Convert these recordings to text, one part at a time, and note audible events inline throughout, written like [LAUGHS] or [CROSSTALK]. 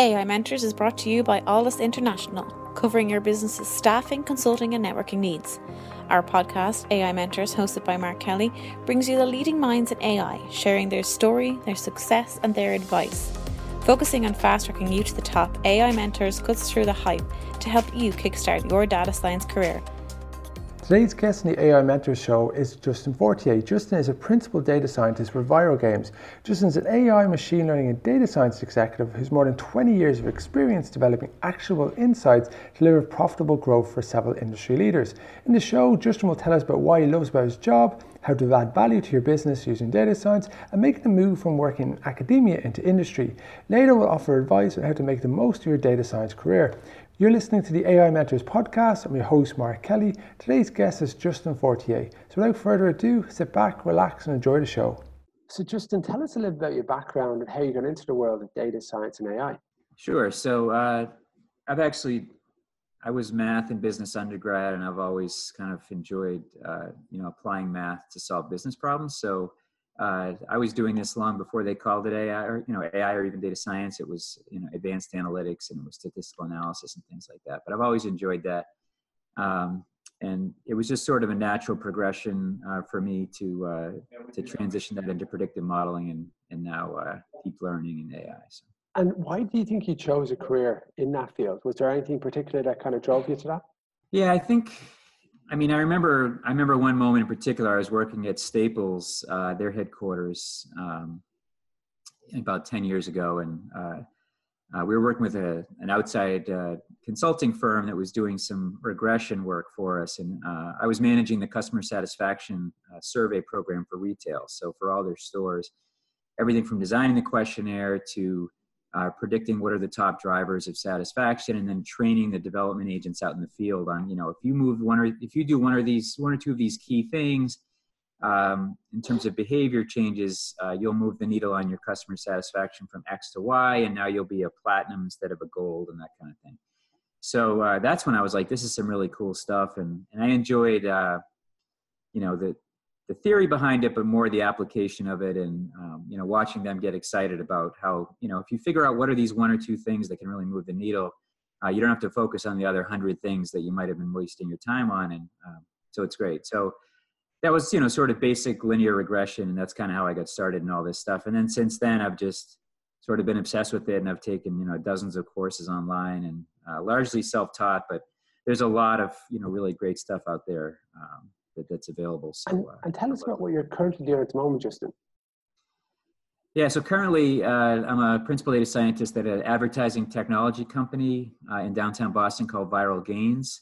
AI Mentors is brought to you by Alldus International, covering your business's staffing, consulting, and networking needs. Our podcast, AI Mentors, hosted by Mark Kelly, brings you the leading minds in AI, sharing their story, their success, and their advice. Focusing on fast tracking you to the top, AI Mentors cuts through the hype to help you kickstart your data science career. Today's guest on the AI Mentors Show is Justin Fortier. Justin is a principal data scientist for ViralGains. Justin is an AI, machine learning, and data science executive who's more than 20 years of experience developing actionable insights to deliver profitable growth for several industry leaders. In the show, Justin will tell us about why he loves about his job, how to add value to your business using data science, and make the move from working in academia into industry. Later, we'll offer advice on how to make the most of your data science career. You're listening to the AI Mentors podcast. I'm your host, Mark Kelly. Today's guest is Justin Fortier. So, without further ado, sit back, relax, and enjoy the show. So, Justin, tell us a little bit about your background and how you got into the world of data science and AI. Sure. So, uh, I've actually I was math and business undergrad, and I've always kind of enjoyed, uh, you know, applying math to solve business problems. So, uh, I was doing this long before they called it AI or you know AI or even data science. It was you know advanced analytics and it was statistical analysis and things like that. But I've always enjoyed that, um, and it was just sort of a natural progression uh, for me to uh, to transition that into predictive modeling and and now uh, deep learning and AI. So. And why do you think you chose a career in that field? Was there anything particular that kind of drove you to that? Yeah, I think I mean, I remember I remember one moment in particular. I was working at Staples, uh, their headquarters, um, about ten years ago, and uh, uh, we were working with a, an outside uh, consulting firm that was doing some regression work for us, and uh, I was managing the customer satisfaction uh, survey program for retail. So for all their stores, everything from designing the questionnaire to uh, predicting what are the top drivers of satisfaction and then training the development agents out in the field on you know if you move one or if you do one or these one or two of these key things um, in terms of behavior changes uh, you'll move the needle on your customer satisfaction from x to y and now you'll be a platinum instead of a gold and that kind of thing. So uh, that's when i was like this is some really cool stuff and, and i enjoyed uh, you know the the theory behind it, but more the application of it, and um, you know, watching them get excited about how you know if you figure out what are these one or two things that can really move the needle, uh, you don't have to focus on the other hundred things that you might have been wasting your time on, and um, so it's great. So that was you know sort of basic linear regression, and that's kind of how I got started in all this stuff. And then since then, I've just sort of been obsessed with it, and I've taken you know dozens of courses online, and uh, largely self-taught, but there's a lot of you know really great stuff out there. Um, that, that's available. So, and, uh, and tell us about what you're currently doing at the moment, Justin. Yeah, so currently uh, I'm a principal data scientist at an advertising technology company uh, in downtown Boston called ViralGains.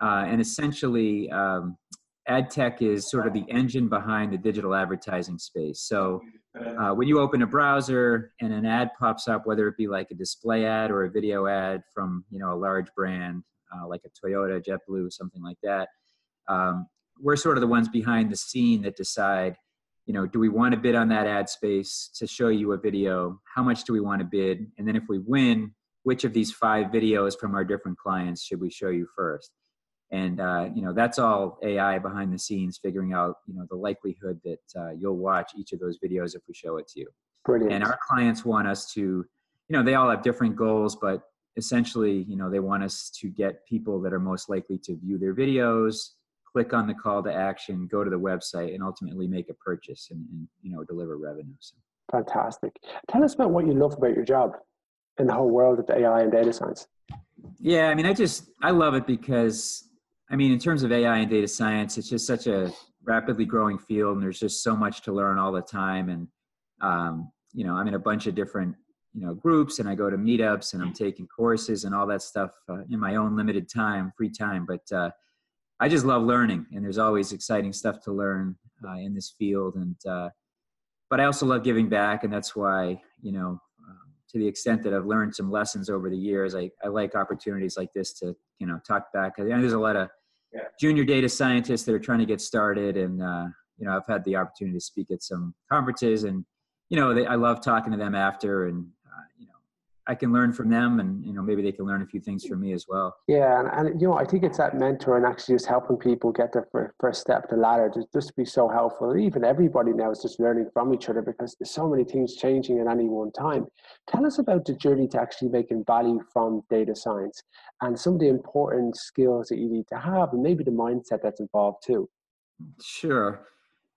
Uh, and essentially, um, ad tech is sort of the engine behind the digital advertising space. So uh, when you open a browser and an ad pops up, whether it be like a display ad or a video ad from you know a large brand uh, like a Toyota, JetBlue, something like that, um, we're sort of the ones behind the scene that decide you know do we want to bid on that ad space to show you a video? How much do we want to bid? And then if we win which of these five videos from our different clients should we show you first? And uh, you know that's all ai behind the scenes figuring out you know the likelihood that uh, you'll watch each of those videos if we show it to you. Brilliant. and our clients want us to you know they all have different goals but essentially you know they want us to get people that are most likely to view their videos click on the call to action, go to the website, and ultimately make a purchase and, and you know deliver revenue. So. Fantastic. Tell us about what you love about your job in the whole world of AI and data science. Yeah, I mean, I just I love it because I mean, in terms of AI and data science, it's just such a rapidly growing field, and there's just so much to learn all the time. And um, you know, I'm in a bunch of different you know groups, and I go to meetups, and I'm taking courses and all that stuff uh, in my own limited time, free time. But uh, I just love learning, and there's always exciting stuff to learn uh, in this field. And uh, but I also love giving back, and that's why you know, um, to the extent that I've learned some lessons over the years, I, I like opportunities like this to you know talk back. There's a lot of yeah. junior data scientists that are trying to get started, and uh, you know I've had the opportunity to speak at some conferences, and you know they, I love talking to them after, and uh, you know I can learn from them, and you know maybe they can learn a few things from me as well. Yeah, and, and you know I think it's that mentor and actually just helping people get their first first step the ladder just, just to be so helpful. And even everybody now is just learning from each other because there's so many things changing at any one time. Tell us about the journey to actually making value from data science and some of the important skills that you need to have, and maybe the mindset that's involved too. Sure.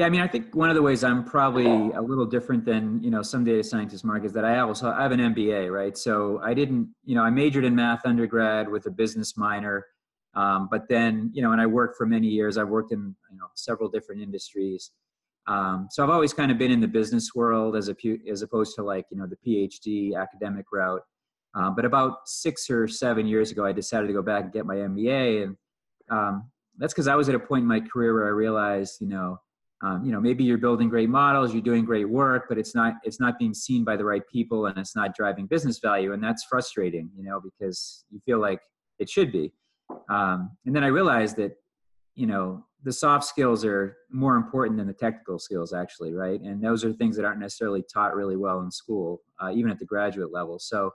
Yeah, I mean, I think one of the ways I'm probably a little different than you know some data scientists, Mark, is that I also I have an MBA, right? So I didn't, you know, I majored in math undergrad with a business minor, um, but then you know, and I worked for many years. I've worked in you know several different industries. Um, so I've always kind of been in the business world as a as opposed to like you know the PhD academic route. Um, but about six or seven years ago, I decided to go back and get my MBA, and um, that's because I was at a point in my career where I realized, you know, um, you know maybe you're building great models you're doing great work but it's not it's not being seen by the right people and it's not driving business value. And that's frustrating you know because you feel like it should be. Um, and then i realized that you know the soft skills are more important than the technical skills actually right? And those are things that aren't necessarily taught really well in school uh, even at the graduate level. So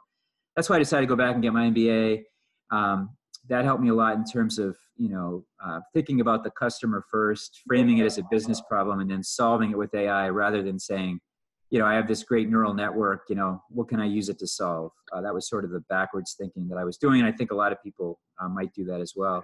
that's why i decided to go back and get my mba um, that helped me a lot in terms of you know uh, thinking about the customer first framing it as a business problem and then solving it with ai rather than saying you know i have this great neural network you know what can i use it to solve? Uh, that was sort of the backwards thinking that i was doing and i think a lot of people uh, might do that as well.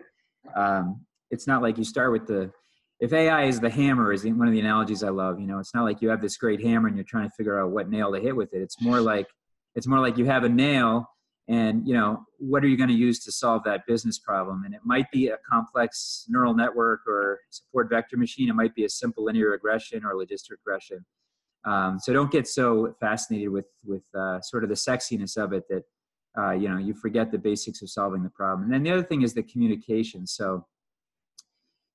Um, it's not like you start with the if ai is the hammer is one of the analogies i love you know it's not like you have this great hammer and you're trying to figure out what nail to hit with it. It's more like it's more like you have a nail and you know what are you going to use to solve that business problem? And it might be a complex neural network or support vector machine. It might be a simple linear regression or logistic regression. Um, so don't get so fascinated with with uh, sort of the sexiness of it that uh, you know you forget the basics of solving the problem. And then the other thing is the communication. So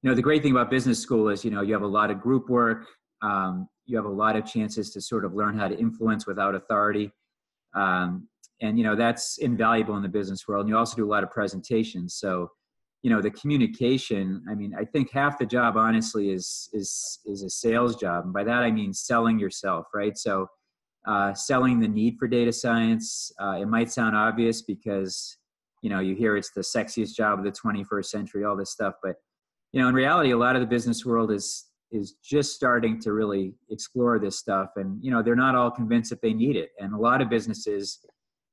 you know the great thing about business school is you know you have a lot of group work. Um, you have a lot of chances to sort of learn how to influence without authority. Um, and you know that's invaluable in the business world and you also do a lot of presentations. So you know the communication i mean i think half the job honestly is is is a sales job and by that i mean selling yourself right? So uh, selling the need for data science uh, it might sound obvious because you know you hear it's the sexiest job of the 21st century all this stuff but you know in reality a lot of the business world is is just starting to really explore this stuff and you know they're not all convinced that they need it and a lot of businesses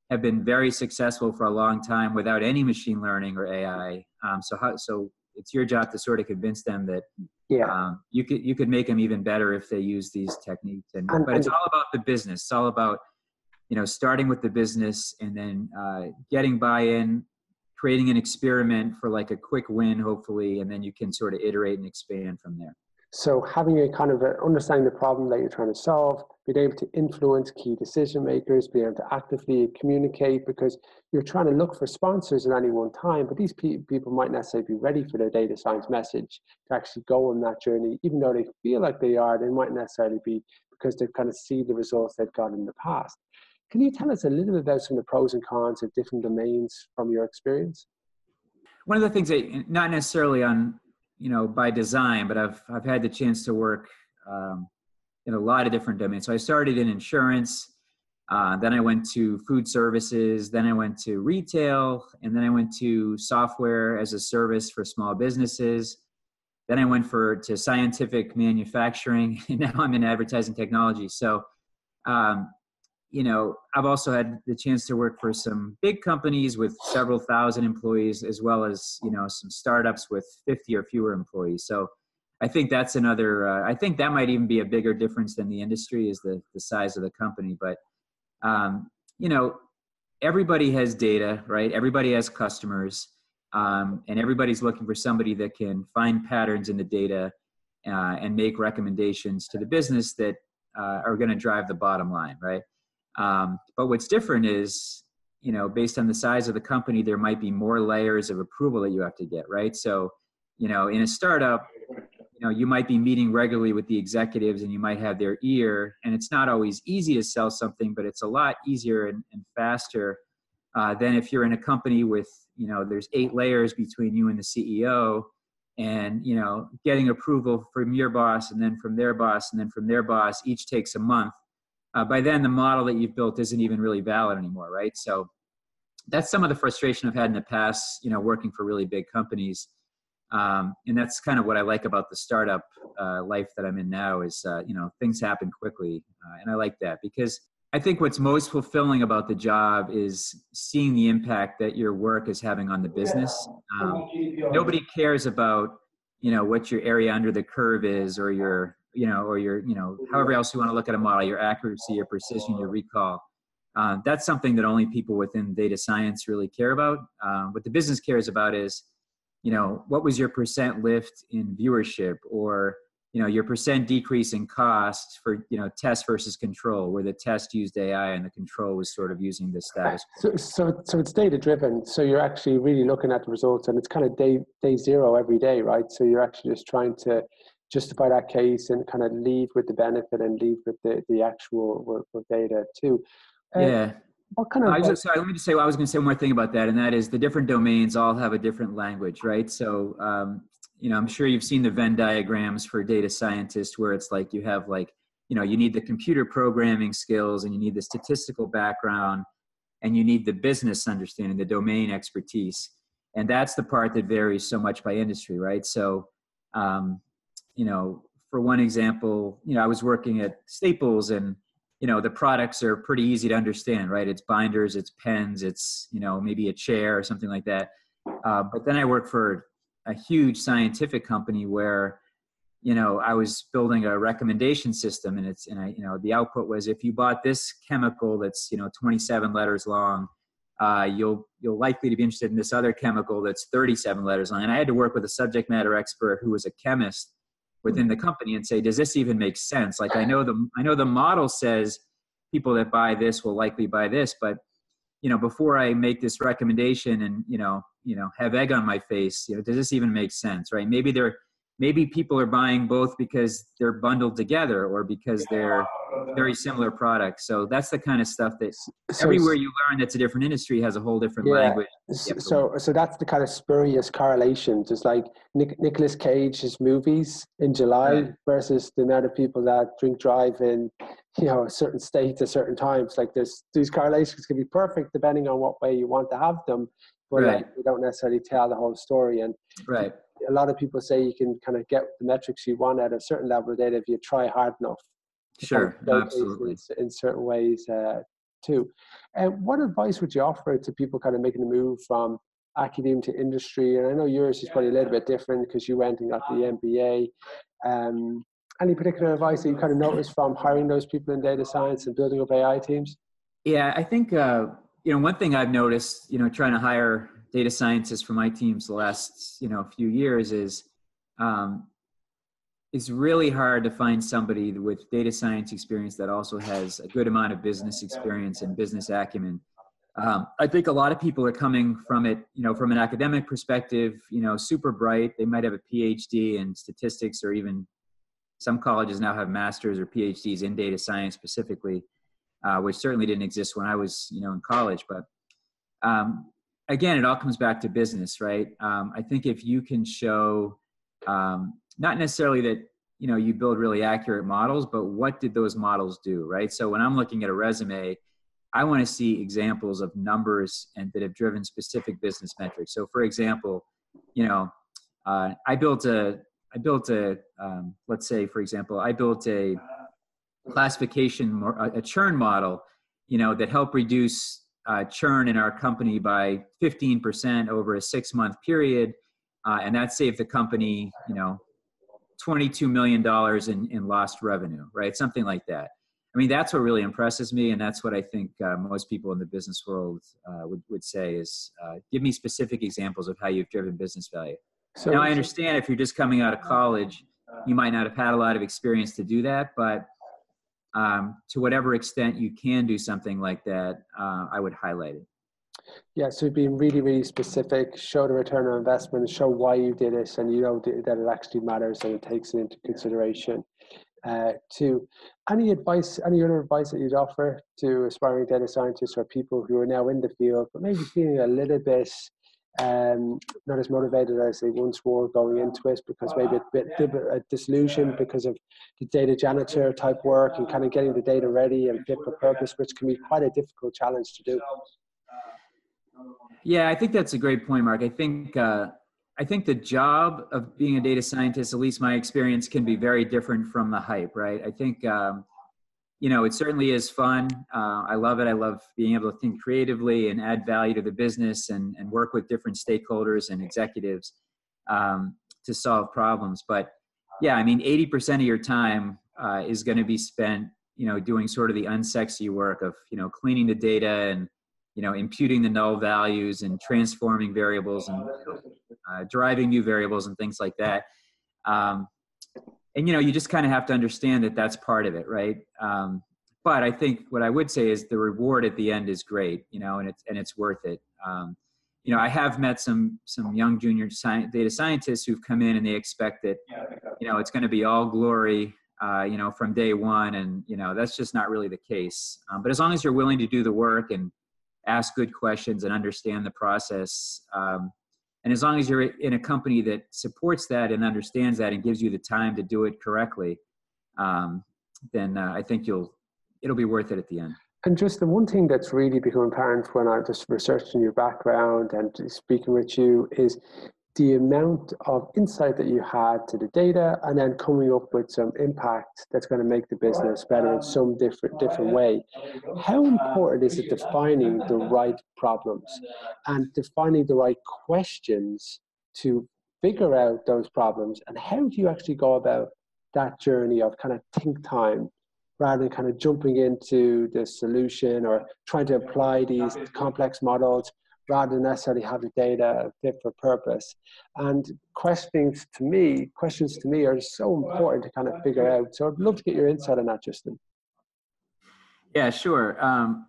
have been very successful for a long time without any machine learning or AI. Um, so how, so it's your job to sort of convince them that yeah. Um, you could you could make them even better if they use these techniques. And, and but it's all about the business. It's all about you know starting with the business and then uh, getting buy-in, creating an experiment for like a quick win, hopefully, and then you can sort of iterate and expand from there. So having a kind of a, understanding the problem that you're trying to solve, being able to influence key decision makers, being able to actively communicate because you're trying to look for sponsors at any one time, but these pe- people might not necessarily be ready for their data science message to actually go on that journey, even though they feel like they are, they might necessarily be because they've kind of see the results they've got in the past. Can you tell us a little bit about some of the pros and cons of different domains from your experience? One of the things that, not necessarily on you know by design but i've i've had the chance to work um, in a lot of different domains. So i started in insurance uh, then i went to food services then i went to retail and then i went to software as a service for small businesses. Then i went for to scientific manufacturing [LAUGHS] and now i'm in advertising technology. So um, you know, I've also had the chance to work for some big companies with several thousand employees, as well as you know some startups with 50 or fewer employees. So I think that's another. Uh, I think that might even be a bigger difference than the industry is the the size of the company. But um, you know, everybody has data, right? Everybody has customers, um, and everybody's looking for somebody that can find patterns in the data uh, and make recommendations to the business that uh, are going to drive the bottom line, right? Um, but what's different is, you know, based on the size of the company, there might be more layers of approval that you have to get, right? So, you know, in a startup, you know, you might be meeting regularly with the executives and you might have their ear, and it's not always easy to sell something, but it's a lot easier and, and faster uh, than if you're in a company with, you know, there's eight layers between you and the CEO and you know getting approval from your boss and then from their boss and then from their boss each takes a month uh, by then the model that you've built isn't even really valid anymore, right? So that's some of the frustration I've had in the past, you know, working for really big companies. Um, and that's kind of what I like about the startup uh, life that I'm in now is, uh, you know, things happen quickly. Uh, and I like that because I think what's most fulfilling about the job is seeing the impact that your work is having on the business. Um, nobody cares about, you know, what your area under the curve is or your, you know, or your, you know, however else you want to look at a model, your accuracy, your precision, your recall. Uh, that's something that only people within data science really care about. Um, what the business cares about is, you know, what was your percent lift in viewership or, you know, your percent decrease in cost for, you know, test versus control, where the test used AI and the control was sort of using the status. So, so, so it's data driven. So you're actually really looking at the results and it's kind of day, day zero every day, right? So you're actually just trying to justify that case and kind of lead with the benefit and lead with the, the actual with, with data too. yeah. What kind of? I just, sorry, let me just say. I was going to say one more thing about that, and that is the different domains all have a different language, right? So, um, you know, I'm sure you've seen the Venn diagrams for data scientists, where it's like you have like, you know, you need the computer programming skills, and you need the statistical background, and you need the business understanding, the domain expertise, and that's the part that varies so much by industry, right? So, um, you know, for one example, you know, I was working at Staples and you know the products are pretty easy to understand right? It's binders it's pens it's you know maybe a chair or something like that. Uh, but then i worked for a huge scientific company where you know i was building a recommendation system and it's and i you know the output was if you bought this chemical that's you know 27 letters long uh, you'll you'll likely to be interested in this other chemical that's 37 letters long. And i had to work with a subject matter expert who was a chemist Hmm. within the company and say does this even make sense? Like i know the i know the model says people that buy this will likely buy this but you know before i make this recommendation and you know you know have egg on my face you know does this even make sense right? Maybe they're maybe people are buying both because they're bundled together or because they're very similar products. So that's the kind of stuff that so, everywhere you learn that's a different industry has a whole different yeah, language. So, so that's the kind of spurious correlation. Just like Nick, Nicolas Cage's movies in July right. versus the amount of people that drink drive in, you know, a certain states at certain times. Like there's these correlations can be perfect depending on what way you want to have them, but right. like, they don't necessarily tell the whole story. And right a lot of people say you can kind of get the metrics you want at a certain level of data if you try hard enough. Sure, absolutely. In, in, certain ways uh, too. And what advice would you offer to people kind of making the move from academia to industry? And I know yours is probably a little bit different because you went and got the MBA. Um, any particular advice that you kind of noticed from hiring those people in data science and building up AI teams? Yeah, I think uh, you know one thing I've noticed, you know, trying to hire data scientists for my teams the last you know few years is um, it's really hard to find somebody with data science experience that also has a good amount of business experience and business acumen. Um, I think a lot of people are coming from it, you know, from an academic perspective, you know, super bright. They might have a PhD in statistics, or even some colleges now have masters or PhDs in data science specifically, uh, which certainly didn't exist when I was, you know, in college. But um, again, it all comes back to business, right? Um, I think if you can show, um, not necessarily that you know you build really accurate models, but what did those models do, right? So when I'm looking at a resume, I want to see examples of numbers and that have driven specific business metrics. So, for example, you know, uh, I built a, I built a, um, let's say, for example, I built a classification, a churn model, you know, that helped reduce uh, churn in our company by 15% over a six month period. Uh, and that saved the company, you know, $22 million in, in lost revenue, right? Something like that. I mean, that's what really impresses me. And that's what I think uh, most people in the business world uh, would, would say is uh, give me specific examples of how you've driven business value. So, now, I understand if you're just coming out of college, you might not have had a lot of experience to do that, but um, to whatever extent you can do something like that, uh, I would highlight it. Yeah, so being really, really specific, show the return on investment, show why you did it, and you know that it actually matters and it takes it into consideration. Uh, to any advice, any other advice that you'd offer to aspiring data scientists or people who are now in the field, but maybe feeling a little bit um, not as motivated as they once were going into it because maybe a bit, a disillusioned because of the data janitor type work and kind of getting the data ready and fit for purpose, which can be quite a difficult challenge to do. Yeah, I think that's a great point, Mark. I think uh, I think the job of being a data scientist, at least my experience, can be very different from the hype, right? I think um, you know it certainly is fun. Uh, I love it. I love being able to think creatively and add value to the business and and work with different stakeholders and executives um, to solve problems. But yeah, I mean, eighty percent of your time uh, is going to be spent, you know, doing sort of the unsexy work of you know cleaning the data and you know imputing the null values and transforming variables and uh, deriving new variables and things like that um, and you know you just kind of have to understand that that's part of it right um, but i think what i would say is the reward at the end is great you know and it's and it's worth it um, you know i have met some some young junior data scientists who've come in and they expect that you know it's going to be all glory uh, you know from day one and you know that's just not really the case um, but as long as you're willing to do the work and ask good questions and understand the process. Um, and as long as you're in a company that supports that and understands that and gives you the time to do it correctly, um, then uh, I think you'll it'll be worth it at the end. And just the one thing that's really become apparent when I just researching your background and speaking with you is the amount of insight that you had to the data and then coming up with some impact that's going to make the business better in some different different way. How important is it defining the right problems and defining the right questions to figure out those problems? And how do you actually go about that journey of kind of think time rather than kind of jumping into the solution or trying to apply these complex models rather than necessarily have the data fit for purpose. And questions to me, questions to me are so important to kind of figure out. So I'd love to get your insight on that, Justin. Yeah, sure. Um,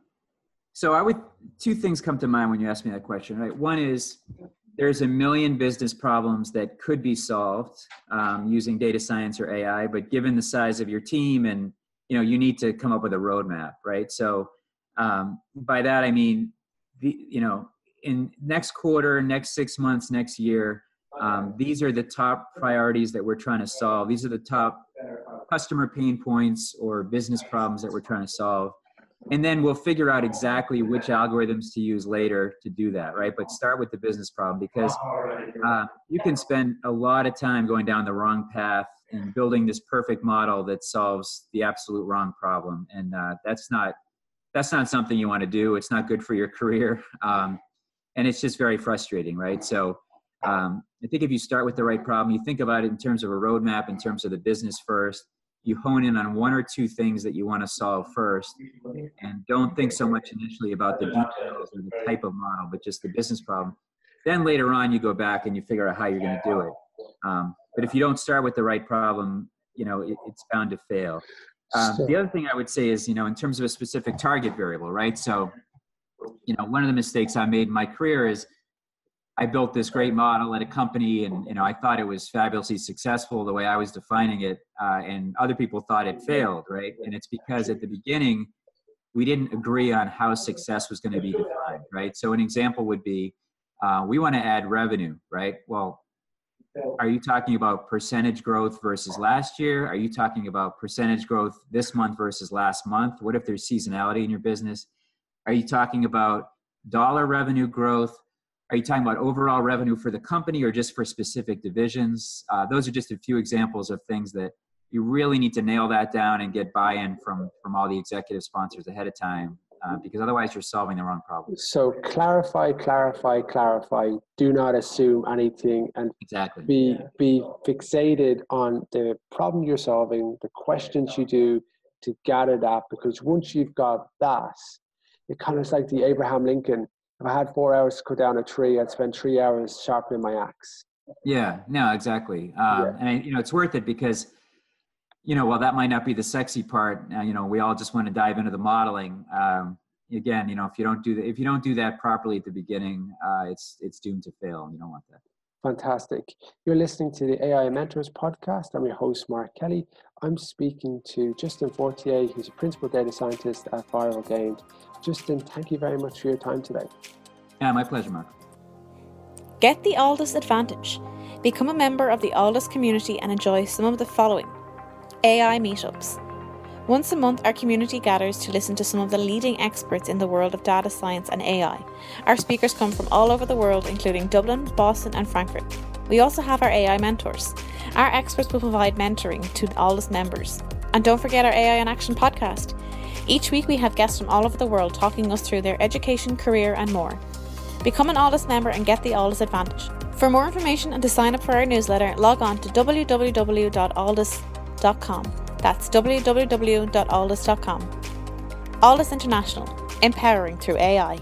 so I would two things come to mind when you ask me that question. Right, one is there's a million business problems that could be solved um, using data science or AI, but given the size of your team and you know you need to come up with a roadmap, right? So um, by that I mean the you know in next quarter, next six months, next year, um, these are the top priorities that we're trying to solve. These are the top customer pain points or business problems that we're trying to solve. And then we'll figure out exactly which algorithms to use later to do that, right? But start with the business problem because uh, you can spend a lot of time going down the wrong path and building this perfect model that solves the absolute wrong problem. And uh, that's not that's not something you want to do. It's not good for your [LAUGHS] career. Um, and it's just very frustrating, right? So um, I think if you start with the right problem, you think about it in terms of a roadmap, in terms of the business first. You hone in on one or two things that you want to solve first, and don't think so much initially about the details or the type of model, but just the business problem. Then later on, you go back and you figure out how you're going to do it. Um, but if you don't start with the right problem, you know it, it's bound to fail. Um, the other thing I would say is, you know, in terms of a specific target variable, right? So you know, one of the mistakes I made in my career is I built this great model at a company, and you know, I thought it was fabulously successful the way I was defining it, uh, and other people thought it failed, right? And it's because at the beginning we didn't agree on how success was going to be defined, right? So an example would be uh, we want to add revenue, right? Well, are you talking about percentage growth versus last year? Are you talking about percentage growth this month versus last month? What if there's seasonality in your business? Are you talking about dollar revenue growth? Are you talking about overall revenue for the company or just for specific divisions? Uh, those are just a few examples of things that you really need to nail that down and get buy-in from from all the executive sponsors ahead of time uh, because otherwise you're solving the wrong problem. So clarify, clarify, clarify. Do not assume anything and exactly be be fixated on the problem you're solving, the questions you do to gather that because once you've got that, it kind of like the Abraham Lincoln. If I had four hours to cut down a tree, I'd spend three hours sharpening my axe. Yeah, no, exactly. Um, yeah. And you know, it's worth it because, you know, while that might not be the sexy part, uh, you know, we all just want to dive into the modeling. Um, again, you know, if you don't do that, if you don't do that properly at the beginning, uh, it's it's doomed to fail. You don't want that. Fantastic. You're listening to the AI Mentors podcast. I'm your host, Mark Kelly. I'm speaking to Justin Fortier, who's a principal data scientist at ViralGains. Justin, thank you very much for your time today. Yeah, my pleasure, Mark. Get the Alldus advantage. Become a member of the Alldus community and enjoy some of the following AI meetups. Once a month, our community gathers to listen to some of the leading experts in the world of data science and AI. Our speakers come from all over the world, including Dublin, Boston, and Frankfurt. We also have our AI mentors. Our experts will provide mentoring to Alldus members. And don't forget our AI in Action podcast. Each week, we have guests from all over the world talking us through their education, career, and more. Become an Alldus member and get the Alldus advantage. For more information and to sign up for our newsletter, log on to www.alldus.com. That's www.alldus.com. Alldus International, empowering through AI.